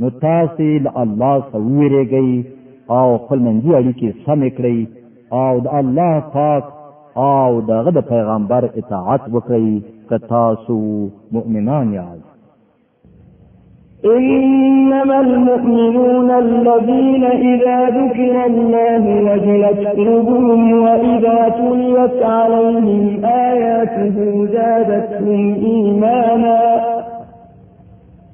نو تاسو له الله څخه ویریږئ او خپل منځي اړیکې سمې کړئ او د الله پاک او دغه د پیغمبر اطاعت وکړئ که تاسو مؤمنان یاست إنما المؤمنون الذين إذا ذكر الله وجلت قلوبهم وإذا تليت عليهم آياته زادتهم إيمانا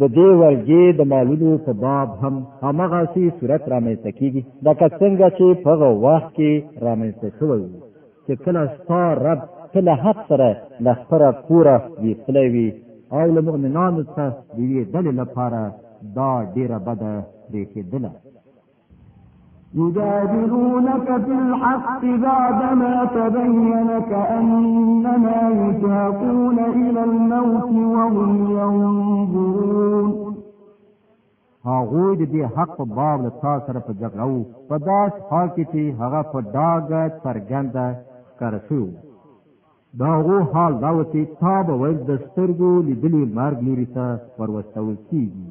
د دې ورګې د مالونو په باب هم همغه سي صورت رامنځته کیږي دا که څنګه چې په هغه وخت کې رامنځته شوی وو چې کله ستا رب ته له حق سره له خپله کوره ویستلی وي او له مؤمنانو څخه د یوې ډلې لپاره دا ډېره بده برېښېدله يجادلونك في الحق بعدما تبين كأنما يساقون إلى الموت وهم ينظرون هغه د دې حق په باب له تا سره په جګړه وو په داس حال کې چې هغه په داګه څرګنده کار شو دا غو حال دا و چې تا به ول د سترګو لیدلې مرګ لري ته ورسول کیږي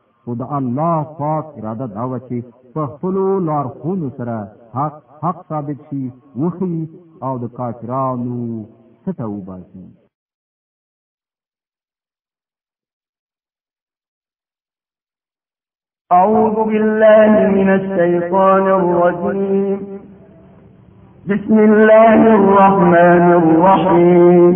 خو د الله پاک اراده دا وه چې په خپلو لارښونو سره حق حق ثابت شي وخی او د کافرانو سټه وباسي أعوذ بالله من الشيطان الرجيم بسم الله الرحمن الرحيم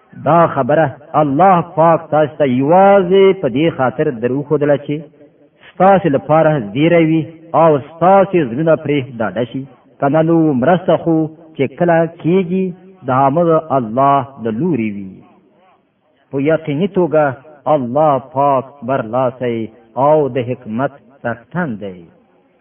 دا خبره الله پاک تاسو ته یوازې په دې خاطر درو خودل چې ستاسو لپاره زیری وي او ستاسو زړه پرې ډاډه شي کنه نو مرسته خو چې کله کیږي دا مغ الله د لوري وي په یقیني توګه الله پاک برلاسی او د حکمت څښتن دی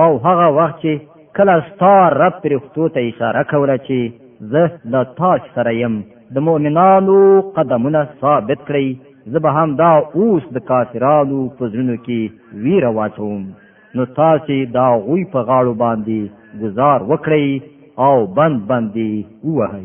او هغه وخت چې کله ستا رب پرښتو ته اشاره کوله چې زه له تاسو سره يم د مؤمنانو قدمونه ثابت کړئ زه به هم دا اوس د کافرانو په زړونو کې ویره واچوم نو تاسو دا غوی په غاړو باندې گزار وکړئ او بند بندي ووهئ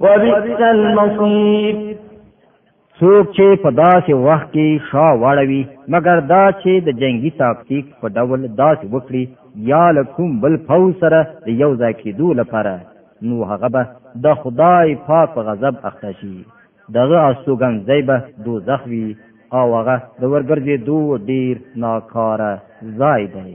وبئس المصير څوک چې په داسې وخت کې شا واړوي مګر دا چې د جنگي تاکتیک په ډول داسې وکړي یا له کوم بل فوج سره د یو ځای کېدو لپاره نو هغه به د خدای پاک په غضب اخته شي دغه استوګنځی به دوزخ وي او هغه د ورګرځېدو ډیر ناکاره ځای دی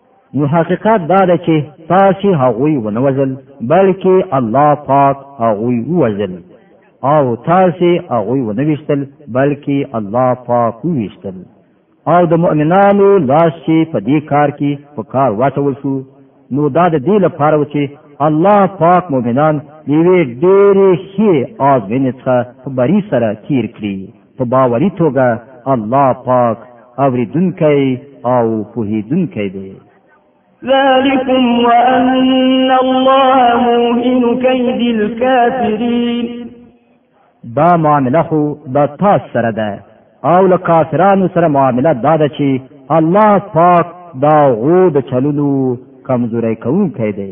نو حقیقت دا ده چې تاسو هغوی ونه وزل بلکې الله پاک هغوی ووزل او تاسو هغوی ونه وشتل بلکې الله پاک ووشتل او د مؤمنانو لاس چې په دې کار کې په کار واچول شو نو دا د دې لپاره و چې الله پاک مؤمنان یوې ډېرې ښې آزمېنې څخه په بري سره تیر کړي په باوري توګه الله پاک اوریدونکی او پوهیدونکی دی ذلكم وأن الله موهن كيد الكافرين دا معامله خو د تاسو سره ده او له کافرانو سره معامله دا ده چې الله پاک دا غو د چلونو کمزوري کوونکی دی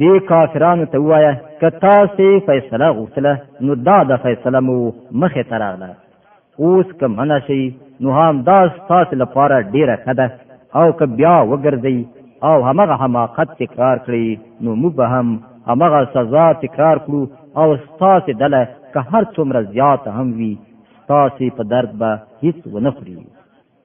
دې کافرانو ته وایه که تاسو فیصله غوښتله نو دا د فیصله مو مخې ته راغله اوس که منع شئ نو هم دا ستاسو لپاره ډیره ښه ده او که بیا وګرځئ او همغه حماقت تکرار کړئ نو موږ به هم همغه سزا تکرار کړو او ستاسو ډله که هر څومره زیاته هم وي ستاسو په درد به هیڅ ونه خوري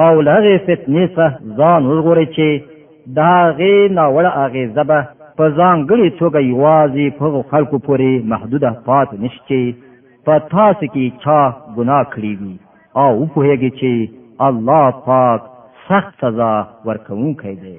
او لغه فتنې څخه ځان وژغوري چې دا غي ناوړه اغیزه به په ځانګړي توګه یوازې په خلکو پورې محدوده پات نشي په تاسو کې چا ګناه کړی وي او په هغه چې الله پاک سخت سزا ورکوونکی دی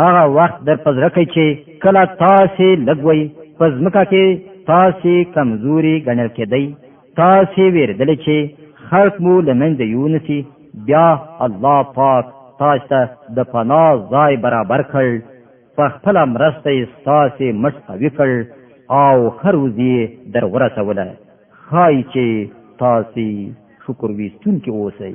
هغه وخت در پزړه کوي چې کله تاسو لګوي په ځمکه کې تاسو کمزوري ګڼل کېدی تاسو ویردل چې خلق مو لمنځ یونسی بیا الله پاک تاسو ته د پناه ځای برابر کړ په خپل مرسته یې تاسو مټ قوي کړ او خروزی در ورسوله خای چې تاسو شکر ویستون کې اوسئ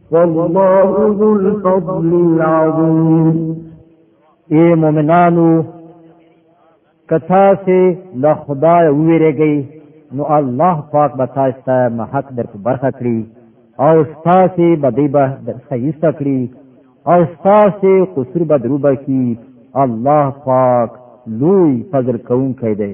والله ذو الفضل العظیم اے مومنانو کتا سے له خدای ویریږي نو الله پاک به تاسو ته محق در په برخه کړی او تاسو به دی به در خیسته کړی او تاسو قصور به دروبه کی الله پاک لوی فضل کوونکی دی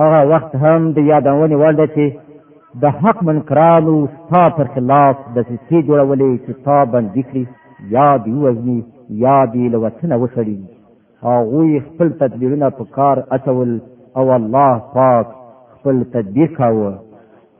هغه وخت هم د یادونې وړ ده چې د حق منکرانو ستا پر خلاف د سیسې جوړولې چې تا بندي کړي یا دې ووژني یا دې له وطنه وشړي هغوی خپل تدبیرونه په کار اچول او الله پاک خپل تدبیر کاوه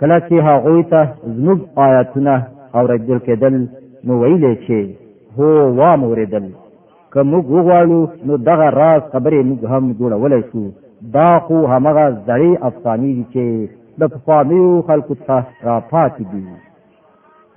کله چې هغوی ته زموږ آیاتونه اورېدل کېدل نو ویلې چې هو وا موریدل که موږ وغواړو نو دغه راز خبرې موږ هم جوړولی شو دا خو همغه زړې افسانې دي چې د پخوانیو خلکو څخه راپاتې دي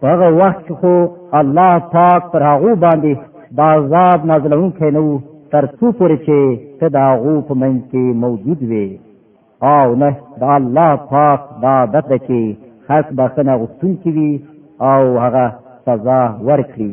په هغه وخت کې خو الله پاک پر هغه باندې د عذاب نازلونکی نه وو تر څو پورې چې ته د هغو په منځ کې موجود وې او نه د الله پاک د عادت ده چې خلق بخښنه غوښتونکي وي او هغه سزا ورکړي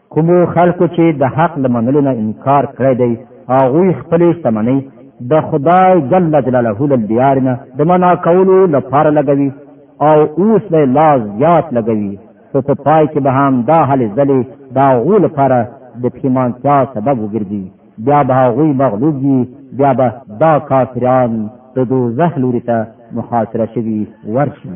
کومو خلکو چې د حق له منلو نه انکار کړی دی هغوی خپلې شتمنۍ د خدای جل جلاله له دیار نه د منا کولو لپاره لګوي او اوس به لا زیات لګوي خو په پای کې به هم دا هلې ځلې د هغو لپاره د پښیمانتیا سبب وګرځي بیا به هغوی مغلوب وي بیا به دا کافران د دوزخ لوري ته محاصره شوي ورشي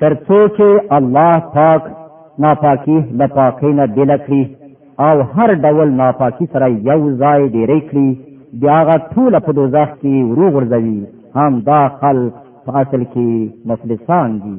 تر څو چې الله پاک ناپاکي د پاکۍ نه بېله کړي او هر ډول ناپاکي سره یو ځای ډېری کړي بیا هغه ټوله په دوزخ کې وروغورځوي هم دا خلک په اصل کې مفلسان دي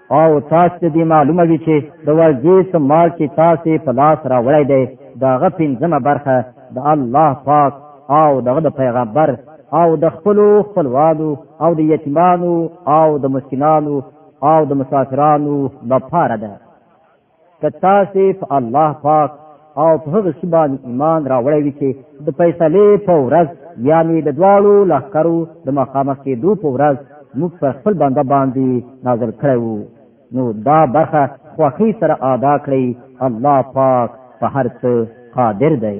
او تاسو ته دی معلومه وی چې د ورځې سمال چې تاسو په لاس راوړی دی دغه پنځمه برخه د الله پاک او دغه د پیغمبر او د خپل خپلوانو او د یتیمانو او د مسکینانو او د مسافرانو لپاره ده که تاسو په الله پاک او په هغه څه باندې ایمان راوړی وي چې د فیصلې په ورځ یعنی د دواړو لښکرو د مخامخ کېدو په ورځ موږ پر خپل بنده باندې نازل کړی وو نو دا برخه خوښي سره ادا کړئ الله پاک په هر څه قادر دی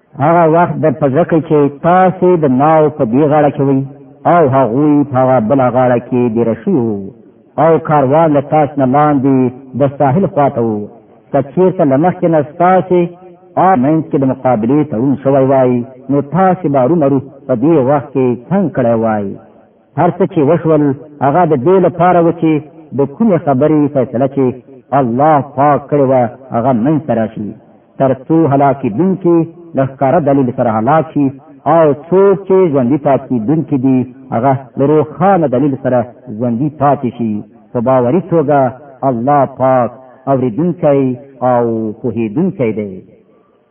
هغه وخت به په ځکه چې تاسو د ناو په دی غاړه کې وي او هغه په هغه بل غاړه کې دی رشیو او کاروان له تاسو نه لاندې د ساحل خواته وو کچیر ته لمخکې نه تاسو او مینس کې د مقابله ته ون شوی وای نو تاسو بارو مرو په دی وخت کې څنګه کړی وای هر څه چې وشول هغه د دې لپاره و چې د کومې خبرې فیصله چې الله پاک کړې وه هغه منځ ته راشي تر څو هلاکېدونکي له ښکاره دلیل سره هلاک شي او څوک چې ژوندي پاتېدونکي دي هغه له روښانه دلیل سره ژوندي پاتې شي په باوري توګه الله پاک اورېدونکی او پوهېدونکی دی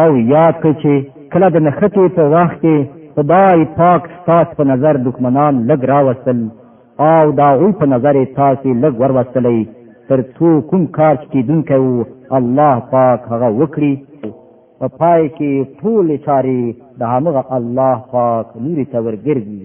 او یاد کړئ چې کله د نښتې په وخت کې خدای پاک ستاسو په نظر دښمنان لږ راوستل او د هغوی په نظر یې تاسې لږ وروستلی تر څو کوم کار چې کېدونکی و الله پاک هغه وکړي په پای کې ټولې چارې د همغه الله پاک لوري ته ورګرځي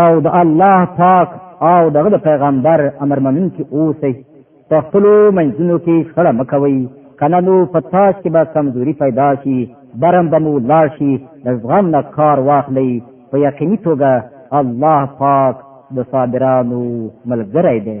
او د الله پاک او دغه پیغمبر امر منونکي اوسئ په خپلو منځونو کې شخړه مه کوئ کنه نو په تاج کې به کمزوري پیدا شي برم به مو لاړ شي د زغم نه کار واخلئ په یقیني توګه الله پاک د صابرانو ملګری دی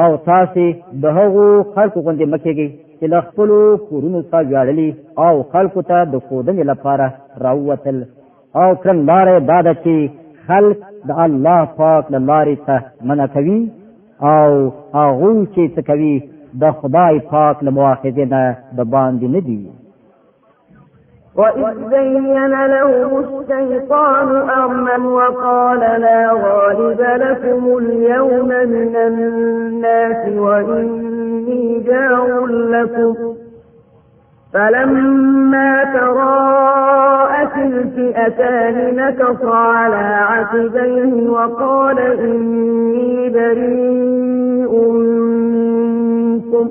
او تاسو د هغو خلکو غوندې مکیږئ چې له خپلو کورونو څخه ویاړلي او خلکو ته د ښودنې لپاره راووتل او کړنلاره دا ده چې خلک د الله پاک له لارې ته منع کوي او هغه چې څه کوي د خدای پاک له مؤاخذې نه د باندې نه دي وإذ زين لهم الشيطان أرما وقال لا غالب لكم اليوم من الناس وإني جار لكم فلما تراءت الفئتان نكص على عقبيه وقال إني بريء منكم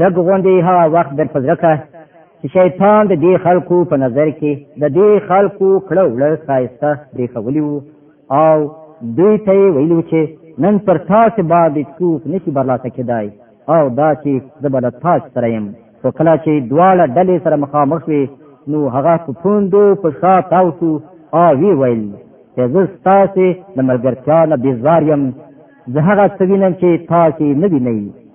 لږ غوندې هغه وخت در په زړه کړه چې شیطان د دې خلکو په نظر کې د دې خلکو کړه وړه ښایسته برېښولي وو او دوی ته یې ویلو چې نن پر تاسو باندې څوک نشي برلاسه کېدای او دا چې زه به له تاسو سره یم خو کله چې دواړه ډلې سره مخامخ شوې نو هغه په پوندو په شا تاو شو او وی ویل چې زه ستاسو د ملګرتیا نه بېزار یم زه هغه څه وینم چې تاسو نه وینئ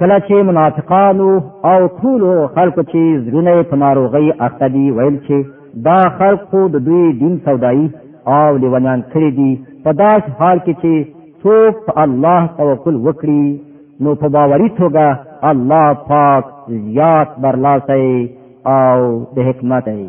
کله چې منافقانو او ټول خلکو چې زړونه په ناروغي اخته دي ویل چې دا خلق خو د دوی دین سودایي او لیونان کړی دي په داس حال کې چې څوک په الله توکل وکړي نو په باوري توګه الله پاک زیات برلاسی او د حکمت دی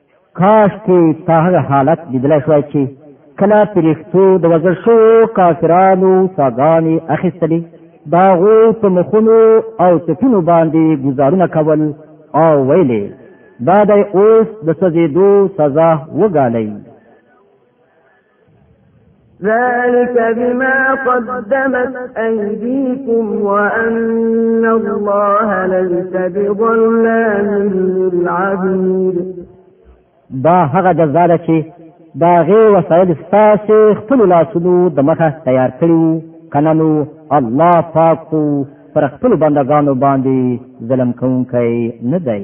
کاش کې تا هغه حالت لیدلی شوای چې کله پرښتو د وزر شو کافرانو ساګانې اخیستلې دا غو په مخونو او چتونو باندې گزارونه کول او ویلې دا د اوس د سزیدو سزا وګالئ ذلك بما قدمت أيديكم وأن الله ليس بظلام للعبيد دا هغه جزا ده چې دا غي وسایل ستاسو خپل لاسونو د مخه تیار کړیو کننو الله پاک پر خپل بندگانو باندې ظلم کوونکی نه دی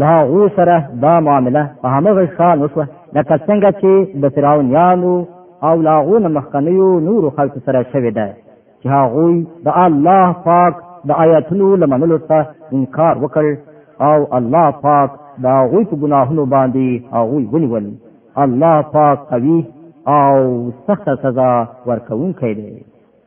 له هغو سره دا معامله په همغه شان وشوه لکه څنګه چې د فرعونیانو او له هغو نه مخکنیو نورو خلکو سره شوې ده چې هغوی د الله پاک د آیاتونو له منلو څخه انکار وکړ او الله پاک د هغوی په ګناهونو باندې هغوی ونیول الله پاک قوي او سخته سزا ورکوونکی دی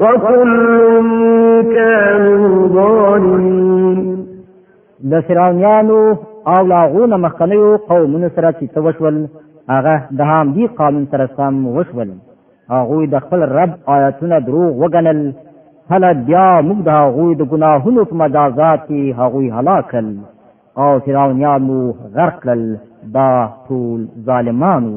وكل كانوا ظالمين د فرعونانو او لاغونه مخکنیو قومونو سره چې توشول هغه د هام دی قانون سره سم وشول هغه د خپل رب آیاتونه دروغ وګڼل هله بیا موږ د هغه د ګناهونو په مجازات کې هغه هلاکل او فرعونانو غرق کړل دا ټول ظالمانو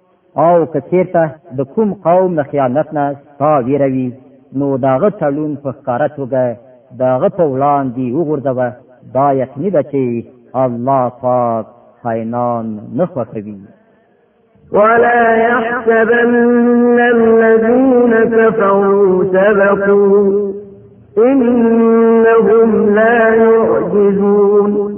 او که چیرته د کوم قوم د خیانت نه ستا ویره وي نو داغه تړون په ښکاره توګه داغه په وړاندې وغورځوه دا یقیني ده چې الله پاک خاینان نه خوښوي ولا يحسبن الذين كفروا سبقوا إنهم لا يعجزون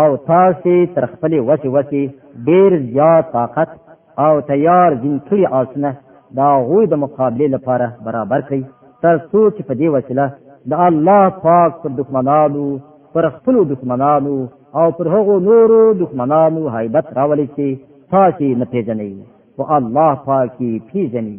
او تاسو تر خپل وسی وسی ډیر زیات طاقت او تیار جن کړی آسونه دا غوی د مقابله لپاره برابر کړئ تر څو چې په دې وسیله د الله پاک پر دښمنانو پر خپل دښمنانو او پر هغو نورو دښمنانو هیبت راولي چې تاسو نه پیژنئ او الله پاکي پیژني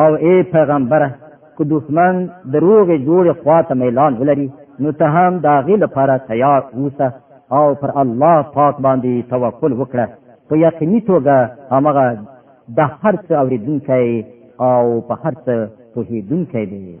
او ای پیغمبره که دښمن دروغې جوړې خوا ته میلان ولري نو ته هم د هغې لپاره تیار اوسه او پر الله پاک باندې توکل وکړه په یقیني توګه همغه د هر څه اورېدونکی او په هر څه پوهېدونکی دی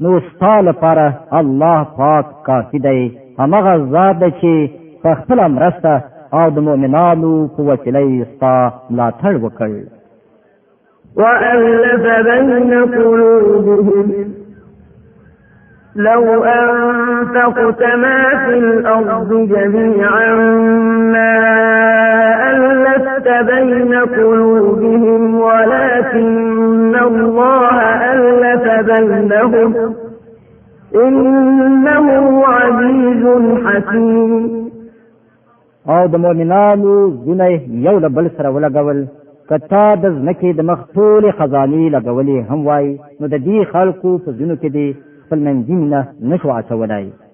نو ستا لپاره الله پاک کافی دی همغه ذات دی چې په خپل مرسته او د مؤمنانو په وسیله یې ستا ملاتړ وکړ وألف بين قلوبهم لو أنفقت ما في الأرض جميعا ما بين قلوبهم ولكن الله ألف بينهم إنه عزيز حكيم او د مؤمنانو زونه یو له بل سره ولګول کتا د ځمکې د مخ ټولې خزانې لګولې هم وای نو د دې خلکو په ځینو کې دې خپل منځي مینه نشو اچولای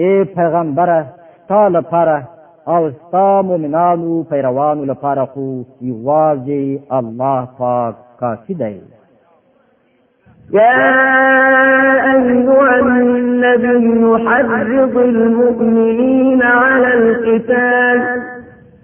اے پیغمبره ستا لپاره او ستا مؤمنانو پیروانو لپاره خو یوازې الله پاک کافی دی يا أيها النبي حرض المؤمنين على القتال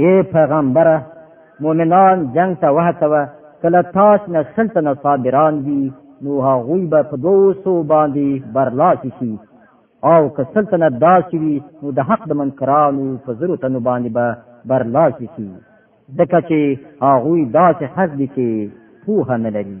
ای پیغمبره مؤمنان جنگ ته وهڅوه کله تاسو نه شل تنه صابران وي نو هغوی به په دوو سو باندې برلاسي شي او که شل تنه داسې وي نو د حق د منکرانو په زرو تنو باندې به برلاسي شي ځکه چې هغوی داسې حق دي چې پوهه نه لري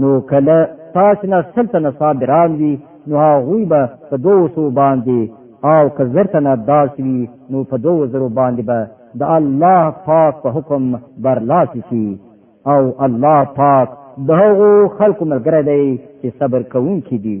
نو کله تاسو نه سلطنه صابران وي نو هغوی به په دوو سو باندې او که زرتنه داس وي نو په دوو زرو باندې به د الله پاک په حکم برلاسي شي او الله پاک د هغو خلکو ملګری دی چې صبر کوونکي دي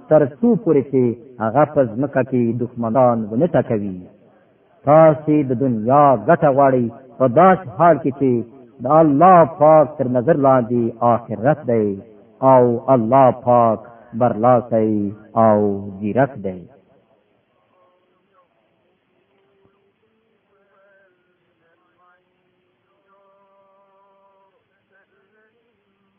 تر څو پورې چې هغه په ځمکه کې دښمنان ونه ټکوي تاسو د دنیا ګټه غواړئ په داسې حال کې چې د الله پاک تر نظر لاندې آخرت دی او الله پاک برلاسی او ځیرک دی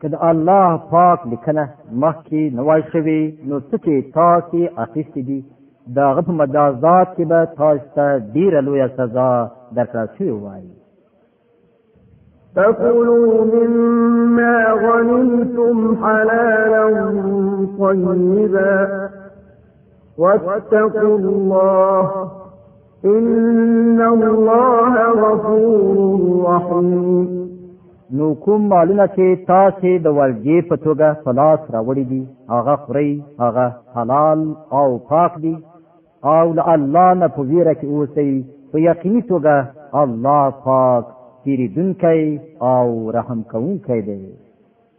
که د الله پاک لیکنه مخکې نه وای شوې نو څه چې تاسې اخیستي دي د هغه په مجازات کې به تاسو ته ډېره لویه سزا درکړل شوې وای فكلوا مما غنمتم حلالا طيبا واتقوا الله ان الله غفور رحیم نو کوم مالونه چې تاسو د ورګې په توګه خلاص راوړي دي هغه خوري هغه حلال او پاک دي او له الله نه په ویره کې اوسئ په یقیني توګه الله پاک تیریدونکی او رحم کوونکی دی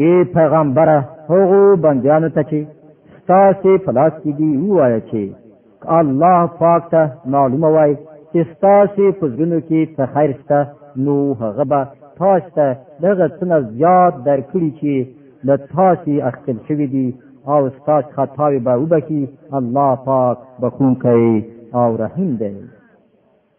ای پیغمبره هغو بندیانو ته چې ستاسې په لاس کې دي ووایه چې الله پاک ته معلومه وای چې ستاسې په زړونو کې څه خیر شته نو هغه به تاسو ته دغه څه زیات درکړي چې له تاسو اخیستل شوي دي او ستاسو خطاوې به وبخي الله پاک بخښونکی او رحیم دی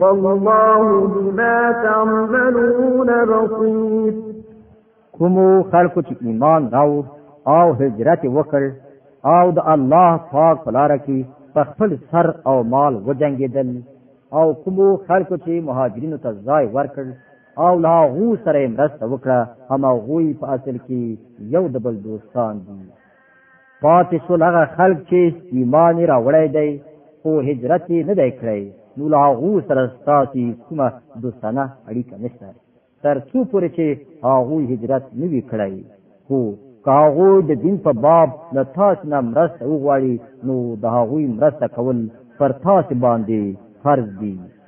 والله بما تعملون بصير کوم خلق چې ایمان راو او هجرت وکړ او د الله پاک په لار کې په خپل سر او مال وجنګیدل او کوم خلق چې مهاجرینو ته ځای ورکړ او لا غو سره مرسته وکړه هم غوی په اصل کې یو د بل دوستان دي پاتې سول هغه خلک چې ایمان یې راوړی دی خو هجرت یې نه دی کړی نو له هغو سره ستاسې کومه دوستانه اړیکه نشته تر څو پورې چې هغوی هجرت نه وي کړی خو که هغوی د دین په باب له تاسې نه مرسته وغواړي نو د هغوی مرسته کول پر تاسې باندې فرض دي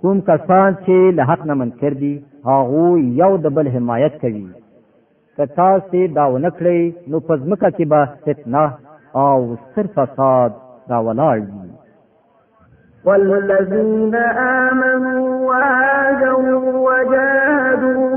کوم کسان چې له حق نه منکر دي هغه یو د بل حمایت کوي که تاسو دا ونکړئ نو په ځمکه کې به فتنه او ستر فساد دا ولاړ وي والذين آمنوا وهاجروا وجاهدوا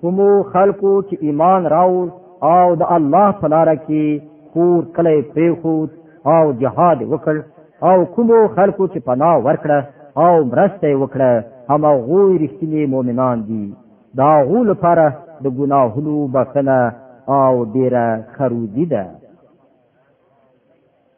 کوم خلکو چې ایمان راو او د الله په لار کې کور کله پریخود او جهاد وکړ او کوم خلکو چې پناه ورکړه او مرسته وکړه هم غوی رښتینی مؤمنان دي دا غو لپاره د ګناهونو بخنه او ډیره خرودی ده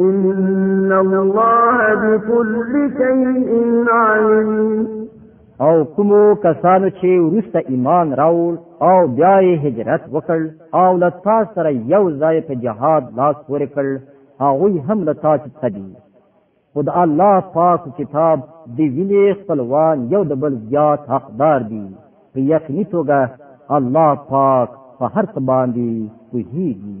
ان الله بكل شيء عليم او کوم کسانو چې ورسته ایمان راول او بیا یې هجرت وکړ او له تا سره یو ځای په جهاد لاس پورې کړ هغوی هم له تا څخه دي خو د الله پاک کتاب د ویلې خپلوان یو د بل زیات حقدار دي په یقیني توګه الله پاک په هر څه باندې پوهیږي